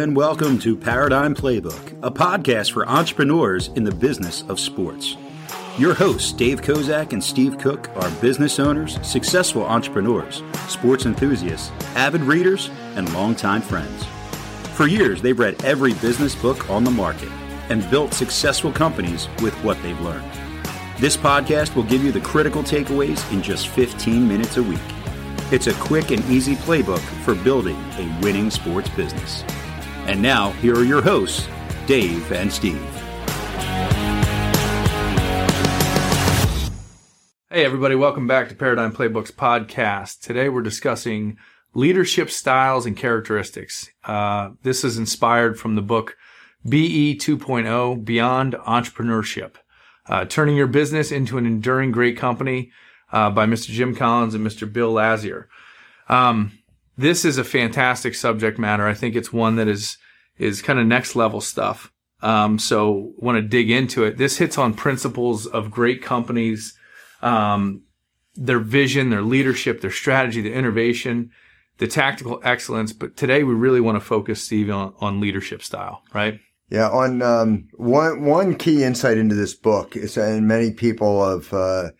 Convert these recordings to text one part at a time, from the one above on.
and welcome to Paradigm Playbook, a podcast for entrepreneurs in the business of sports. Your hosts, Dave Kozak and Steve Cook, are business owners, successful entrepreneurs, sports enthusiasts, avid readers, and longtime friends. For years, they've read every business book on the market and built successful companies with what they've learned. This podcast will give you the critical takeaways in just 15 minutes a week. It's a quick and easy playbook for building a winning sports business. And now, here are your hosts, Dave and Steve. Hey, everybody, welcome back to Paradigm Playbooks podcast. Today we're discussing leadership styles and characteristics. Uh, this is inspired from the book BE 2.0 Beyond Entrepreneurship uh, Turning Your Business into an Enduring Great Company uh, by Mr. Jim Collins and Mr. Bill Lazier. Um, this is a fantastic subject matter. I think it's one that is is kind of next level stuff. Um, so want to dig into it. This hits on principles of great companies, um, their vision, their leadership, their strategy, the innovation, the tactical excellence. But today we really want to focus, Steve, on, on leadership style, right? Yeah, on um, one one key insight into this book is, and many people have uh,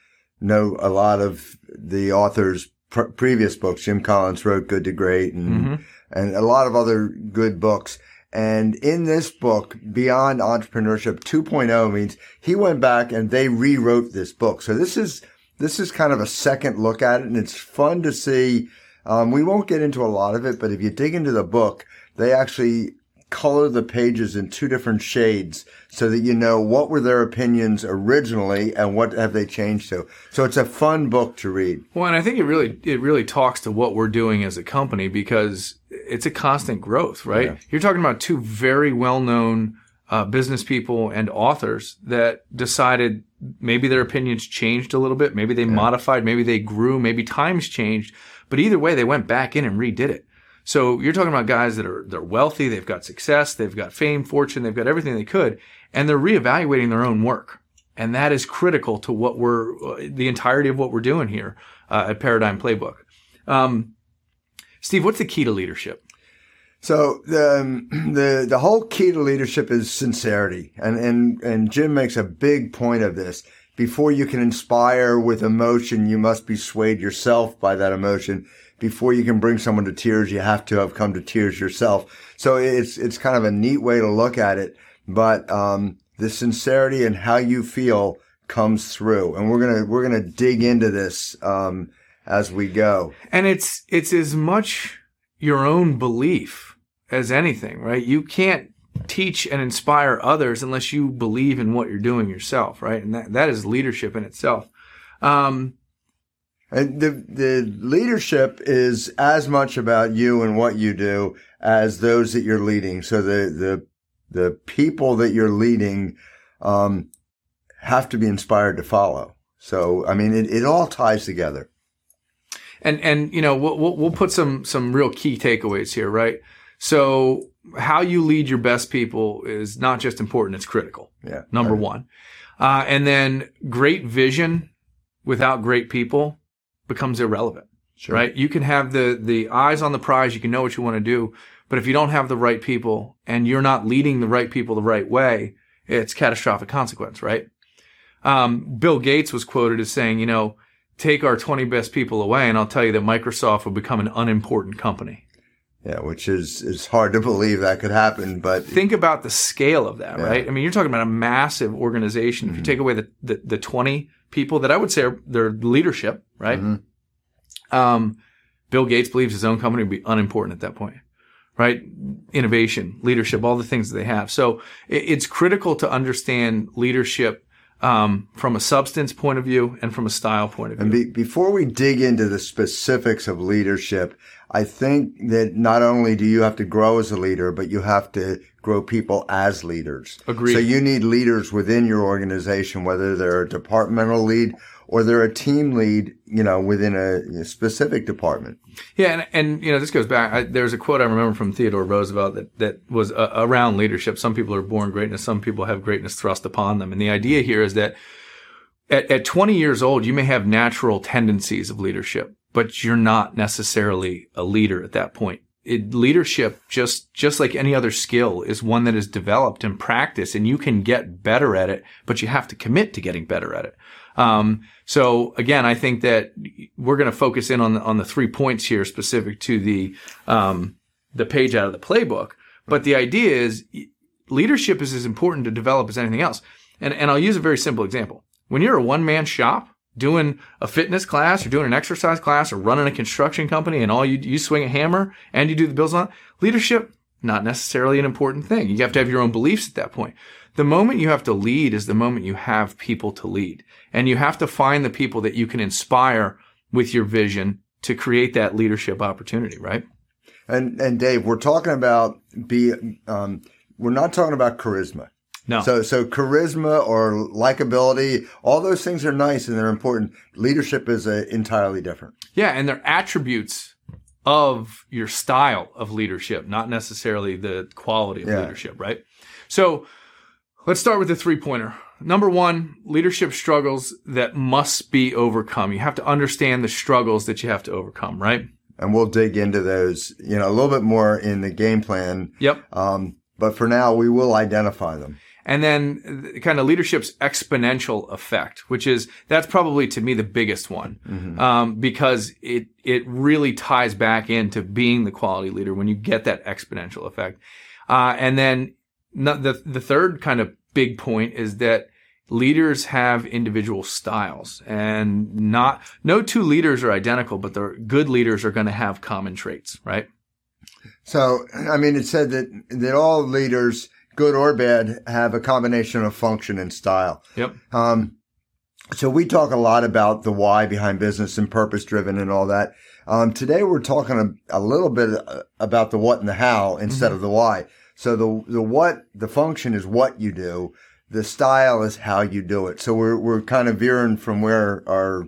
know a lot of the authors' pr- previous books. Jim Collins wrote Good to Great, and mm-hmm. and a lot of other good books. And in this book, Beyond Entrepreneurship 2.0 means he went back and they rewrote this book. So this is this is kind of a second look at it, and it's fun to see. Um, we won't get into a lot of it, but if you dig into the book, they actually color the pages in two different shades so that you know what were their opinions originally and what have they changed to. So it's a fun book to read. Well, and I think it really it really talks to what we're doing as a company because it's a constant growth, right? Yeah. You're talking about two very well-known uh, business people and authors that decided maybe their opinions changed a little bit, maybe they yeah. modified, maybe they grew, maybe times changed, but either way they went back in and redid it. So you're talking about guys that are they're wealthy, they've got success, they've got fame, fortune, they've got everything they could, and they're reevaluating their own work. And that is critical to what we're the entirety of what we're doing here uh, at Paradigm Playbook. Um, Steve, what's the key to leadership? So the, um, the the whole key to leadership is sincerity, and and and Jim makes a big point of this. Before you can inspire with emotion, you must be swayed yourself by that emotion before you can bring someone to tears, you have to have come to tears yourself. So it's, it's kind of a neat way to look at it. But, um, the sincerity and how you feel comes through. And we're going to, we're going to dig into this, um, as we go. And it's, it's as much your own belief as anything, right? You can't teach and inspire others unless you believe in what you're doing yourself, right? And that, that is leadership in itself. Um, and the, the leadership is as much about you and what you do as those that you're leading. So the, the, the people that you're leading, um, have to be inspired to follow. So, I mean, it, it all ties together. And, and, you know, we'll, we'll put some, some real key takeaways here, right? So how you lead your best people is not just important, it's critical. Yeah. Number right. one. Uh, and then great vision without great people becomes irrelevant. Sure. Right? You can have the the eyes on the prize, you can know what you want to do, but if you don't have the right people and you're not leading the right people the right way, it's catastrophic consequence, right? Um, Bill Gates was quoted as saying, you know, take our 20 best people away and I'll tell you that Microsoft will become an unimportant company. Yeah, which is is hard to believe that could happen, but think about the scale of that, yeah. right? I mean, you're talking about a massive organization. Mm-hmm. If you mm-hmm. take away the, the, the 20 people that I would say are their leadership, right? Mm-hmm. Um, Bill Gates believes his own company would be unimportant at that point, right? Innovation, leadership, all the things that they have. So it, it's critical to understand leadership um, from a substance point of view and from a style point of view. And be, before we dig into the specifics of leadership, I think that not only do you have to grow as a leader, but you have to grow people as leaders. Agreed. So you need leaders within your organization, whether they're a departmental lead or they're a team lead, you know, within a, specific department. Yeah, and, and you know, this goes back. I, there's a quote I remember from Theodore Roosevelt that that was uh, around leadership. Some people are born greatness, some people have greatness thrust upon them, and the idea here is that at, at 20 years old, you may have natural tendencies of leadership, but you're not necessarily a leader at that point. it, leadership, just just like any other skill, is one that is developed and practiced, and you can get better at it, but you have to commit to getting better at it. Um, so again, I think that we're going to focus in on the, on the three points here specific to the um, the page out of the playbook. But the idea is leadership is as important to develop as anything else. And and I'll use a very simple example. When you're a one man shop, doing a fitness class or doing an exercise class or running a construction company and all you you swing a hammer and you do the bills on leadership not necessarily an important thing. You have to have your own beliefs at that point. The moment you have to lead is the moment you have people to lead. And you have to find the people that you can inspire with your vision to create that leadership opportunity right? And and dave we're talking about be um, we're not talking about charisma no. So, so charisma or likability, all those things are nice and they're important. Leadership is a, entirely different. Yeah. And they're attributes of your style of leadership, not necessarily the quality of yeah. leadership, right? So let's start with the three pointer. Number one, leadership struggles that must be overcome. You have to understand the struggles that you have to overcome, right? And we'll dig into those, you know, a little bit more in the game plan. Yep. Um, but for now, we will identify them. And then kind of leadership's exponential effect, which is, that's probably to me the biggest one. Mm-hmm. Um, because it, it really ties back into being the quality leader when you get that exponential effect. Uh, and then the, the third kind of big point is that leaders have individual styles and not, no two leaders are identical, but the good leaders are going to have common traits, right? So, I mean, it said that, that all leaders, good or bad, have a combination of function and style. Yep. Um, so we talk a lot about the why behind business and purpose driven and all that. Um, today we're talking a, a, little bit uh, about the what and the how instead mm-hmm. of the why. So the, the what, the function is what you do. The style is how you do it. So we're, we're kind of veering from where our,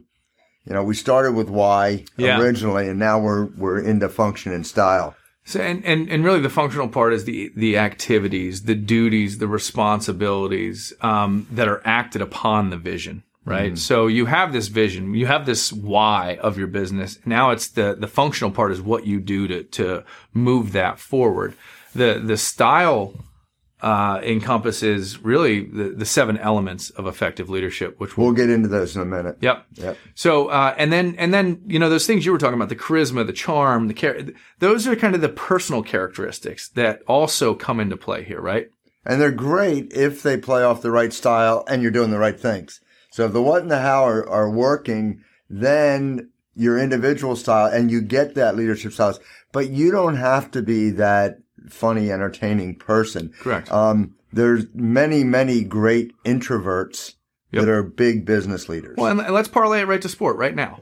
you know, we started with why yeah. originally and now we're, we're into function and style. So, and, and, and really the functional part is the, the activities, the duties, the responsibilities, um, that are acted upon the vision, right? Mm. So you have this vision, you have this why of your business. Now it's the, the functional part is what you do to, to move that forward. The, the style uh, encompasses really the, the seven elements of effective leadership, which we'll, we'll, get into those in a minute. Yep. Yep. So, uh, and then, and then, you know, those things you were talking about, the charisma, the charm, the care, those are kind of the personal characteristics that also come into play here, right? And they're great if they play off the right style and you're doing the right things. So if the what and the how are, are working, then your individual style and you get that leadership styles, but you don't have to be that funny, entertaining person. Correct. Um, there's many, many great introverts yep. that are big business leaders. Well, and let's parlay it right to sport right now.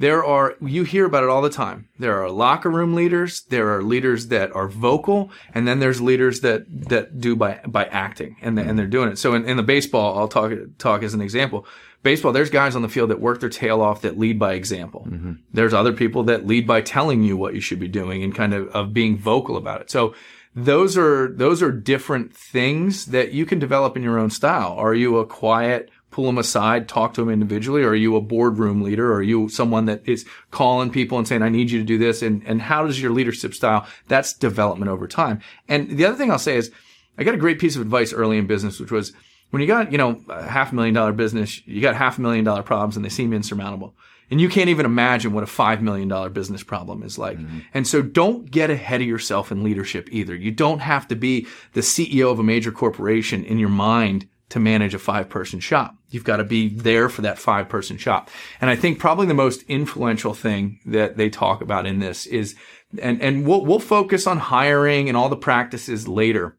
There are, you hear about it all the time. There are locker room leaders. There are leaders that are vocal. And then there's leaders that, that do by, by acting and, the, and they're doing it. So in, in the baseball, I'll talk, talk as an example baseball, there's guys on the field that work their tail off that lead by example. Mm-hmm. There's other people that lead by telling you what you should be doing and kind of, of being vocal about it. So those are, those are different things that you can develop in your own style. Are you a quiet, pull them aside, talk to them individually? Or are you a boardroom leader? Or are you someone that is calling people and saying, I need you to do this? And, and how does your leadership style? That's development over time. And the other thing I'll say is I got a great piece of advice early in business, which was when you got, you know, a half a million dollar business, you got half a million dollar problems and they seem insurmountable. And you can't even imagine what a $5 million business problem is like. Mm-hmm. And so don't get ahead of yourself in leadership either. You don't have to be the CEO of a major corporation in your mind to manage a five person shop. You've got to be there for that five person shop. And I think probably the most influential thing that they talk about in this is, and, and we'll, we'll focus on hiring and all the practices later.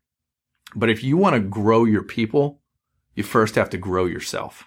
But if you want to grow your people, you first have to grow yourself.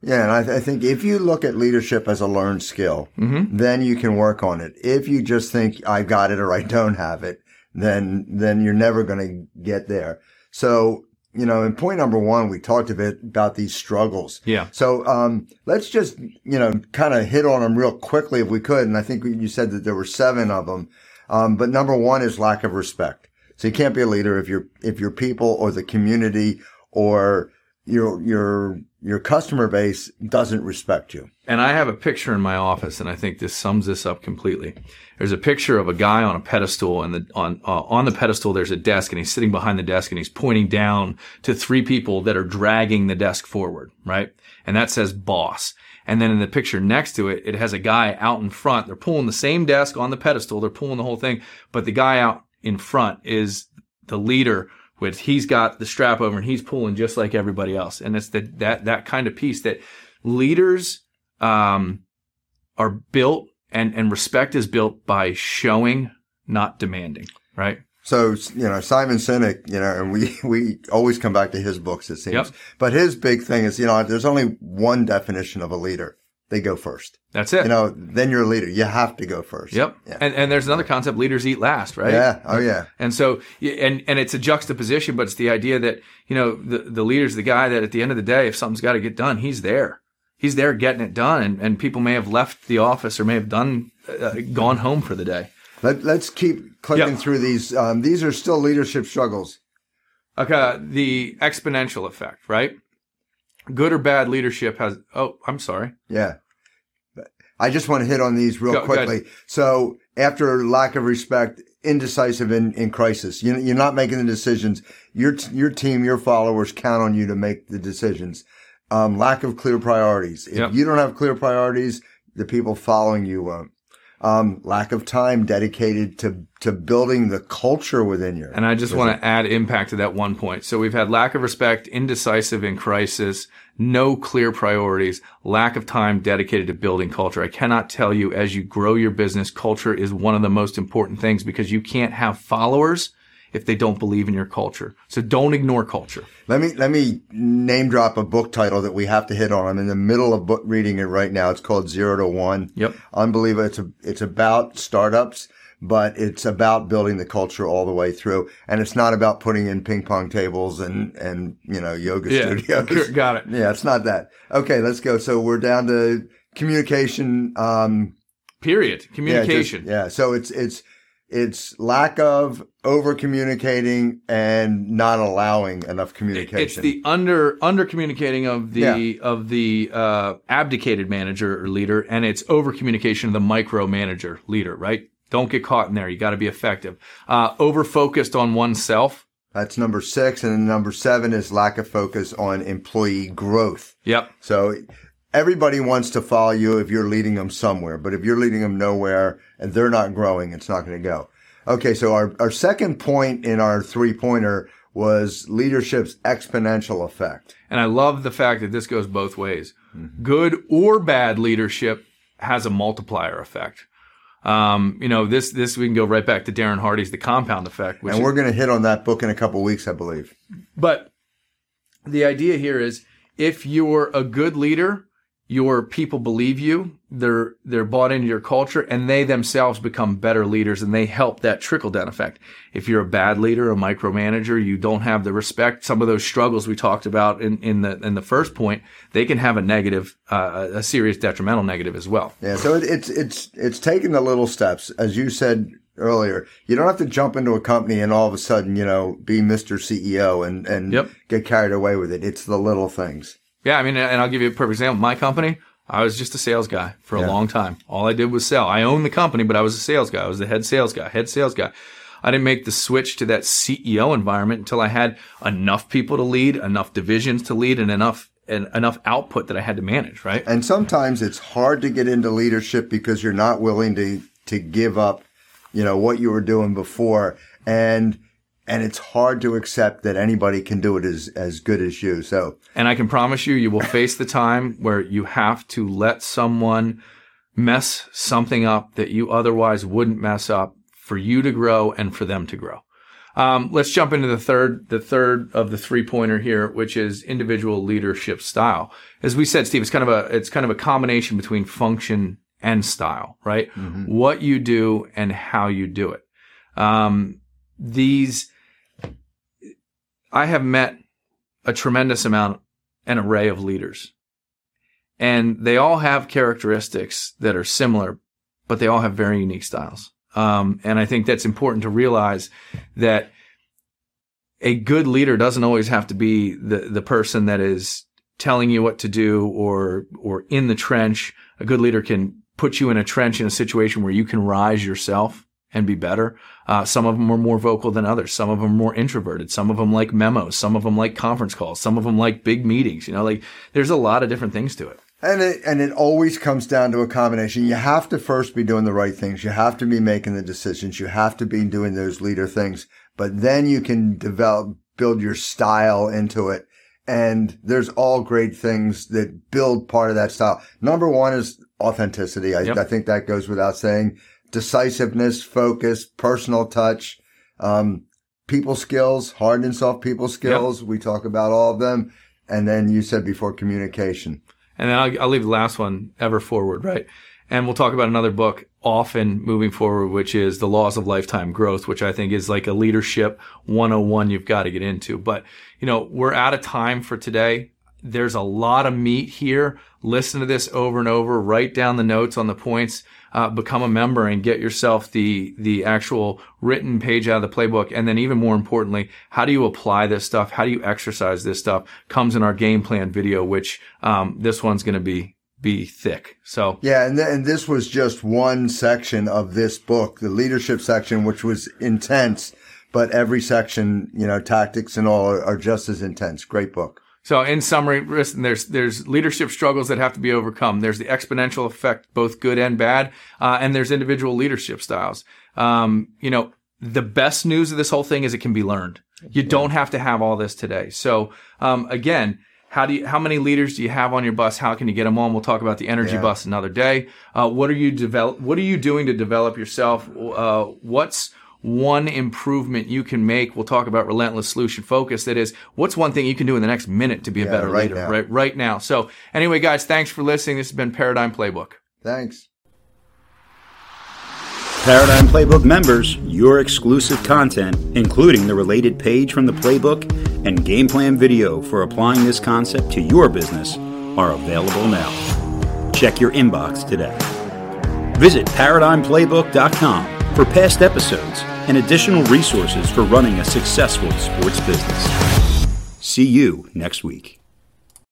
Yeah, and I, th- I, think if you look at leadership as a learned skill, mm-hmm. then you can work on it. If you just think I've got it or I don't have it, then then you're never going to get there. So you know, in point number one, we talked a bit about these struggles. Yeah. So um, let's just you know kind of hit on them real quickly if we could. And I think you said that there were seven of them. Um, but number one is lack of respect. So you can't be a leader if your if your people or the community or your your your customer base doesn't respect you. And I have a picture in my office, and I think this sums this up completely. There's a picture of a guy on a pedestal, and the, on uh, on the pedestal there's a desk, and he's sitting behind the desk, and he's pointing down to three people that are dragging the desk forward, right? And that says boss. And then in the picture next to it, it has a guy out in front. They're pulling the same desk on the pedestal. They're pulling the whole thing, but the guy out in front is the leader with he's got the strap over and he's pulling just like everybody else. And it's the, that, that kind of piece that leaders, um, are built and, and respect is built by showing, not demanding, right? So, you know, Simon Sinek, you know, and we, we always come back to his books, it seems. Yep. But his big thing is, you know, there's only one definition of a leader. They go first. That's it. You know, then you're a leader. You have to go first. Yep. Yeah. And and there's another concept: leaders eat last, right? Yeah. Oh, yeah. And so, and and it's a juxtaposition, but it's the idea that you know the the leader's the guy that at the end of the day, if something's got to get done, he's there. He's there getting it done, and, and people may have left the office or may have done uh, gone home for the day. Let, let's keep clicking Yep. through these. Um, these are still leadership struggles. Okay, the exponential effect, right? Good or bad leadership has. Oh, I'm sorry. Yeah. I just want to hit on these real Go- go quickly. So after lack of respect, indecisive in, in crisis, you, you're not making the decisions. Your, your team, your followers count on you to make the decisions. Um, lack of clear priorities. If Yep. you don't have clear priorities, the people following you won't. Um, lack of time dedicated to, to building the culture within your. And I just want to add impact to that one point. So we've had lack of respect, indecisive in crisis, no clear priorities, lack of time dedicated to building culture. I cannot tell you as you grow your business, culture is one of the most important things because you can't have followers if they don't believe in your culture. So don't ignore culture. Let me let me name drop a book title that we have to hit on. I'm in the middle of book reading it right now. It's called Zero to One. Yep. Unbelievable. It's a, it's about startups, but it's about building the culture all the way through. And it's not about putting in ping pong tables and and you know yoga studios. Got it. Yeah, it's not that. Okay, let's go. So we're down to communication. Um, Period. yeah, just- Communication. Yeah, So it's it's it's lack of over communicating and not allowing enough communication. It's the under under communicating of the Yeah. of the uh, abdicated manager or leader, and it's over communication of the micro manager leader. Right? Don't get caught in there. You got to be effective. Uh, over focused on oneself. That's number six. And then number seven is lack of focus on employee growth. Yep. So everybody wants to follow you if you're leading them somewhere, but if you're leading them nowhere and they're not growing, it's not going to go. Okay. So our, our second point in our three pointer was leadership's exponential effect. And I love the fact that this goes both ways. Good or bad leadership has a multiplier effect. Um, you know, this, this, we can go right back to Darren Hardy's The Compound Effect, which And we're going to hit on that book in a couple of weeks, I believe. But the idea here is if you're a good leader, your people believe you, they're, they're bought into your culture and they themselves become better leaders and they help that trickle down effect. If you're a bad leader, a micromanager, you don't have the respect, some of those struggles we talked about in, in the, in the first point, they can have a negative, uh, a serious detrimental negative as well. Yeah. So it, it's, it's, it's taking the little steps. As you said earlier, you don't have to jump into a company and all of a sudden, you know, be Mr. CEO and, and Yep. get carried away with it. It's the little things. Yeah, I mean, and I'll give you a perfect example. My company, I was just a sales guy for a Yeah. long time. All I did was sell. I owned the company, but I was a sales guy. I was the head sales guy, head sales guy. I didn't make the switch to that CEO environment until I had enough people to lead, enough divisions to lead, and enough and enough output that I had to manage. Right? And sometimes it's hard to get into leadership because you're not willing to, to give up, you know, what you were doing before. And, and it's hard to accept that anybody can do it as, as good as you. So And I can promise you, you will face the time where you have to let someone mess something up that you otherwise wouldn't mess up for you to grow and for them to grow. Um, let's jump into the third, the third of the three pointer here, which is individual leadership style. As we said, Steve, it's kind of a, it's kind of a combination between function and style, right? What you do and how you do it. Um, these, I have met a tremendous amount, an array of leaders. And they all have characteristics that are similar, but they all have very unique styles. Um, and I think that's important to realize that a good leader doesn't always have to be the, the person that is telling you what to do or, or in the trench. A good leader can put you in a trench in a situation where you can rise yourself and be better. Uh, some of them are more vocal than others. Some of them are more introverted. Some of them like memos. Some of them like conference calls. Some of them like big meetings. You know, like there's a lot of different things to it. And it, and it always comes down to a combination. You have to first be doing the right things. You have to be making the decisions. You have to be doing those leader things, but then you can develop, build your style into it. And there's all great things that build part of that style. Number one is authenticity. I, yep. I think that goes without saying. Decisiveness, focus, personal touch, um, people skills, hard and soft people skills. Yep. We talk about all of them. And then you said before communication. And then I'll, I'll leave the last one ever forward, right? And we'll talk about another book often moving forward, which is the laws of lifetime growth, which I think is like a leadership 101 you've got to get into. But, you know, we're out of time for today. There's a lot of meat here. Listen to this over and over. Write down the notes on the points. Uh, become a member and get yourself the the actual written page out of the playbook. And then even more importantly, how do you apply this stuff? How do you exercise this stuff? Comes in our game plan video, which um, this one's going to be be thick. So yeah, and th- and this was just one section of this book, the leadership section, which was intense. But every section, you know, tactics and all are, are just as intense. Great book. So in summary, there's there's leadership struggles that have to be overcome. There's the exponential effect, both good and bad, uh, and there's individual leadership styles. Um, you know, the best news of this whole thing is it can be learned. You don't have to have all this today. So um, again, how do you, how many leaders do you have on your bus? How can you get them on? We'll talk about the energy yeah. bus another day. Uh, what are you develop? What are you doing to develop yourself? Uh, what's one improvement you can make. We'll talk about relentless solution focus. That is, what's one thing you can do in the next minute to be a yeah, better right leader, now. right? Right now. So anyway, guys, thanks for listening. This has been Paradigm Playbook. Thanks. Paradigm Playbook members, your exclusive content, including the related page from the playbook and game plan video for applying this concept to your business, are available now. Check your inbox today. Visit ParadigmPlaybook.com for past episodes and additional resources for running a successful sports business. See you next week.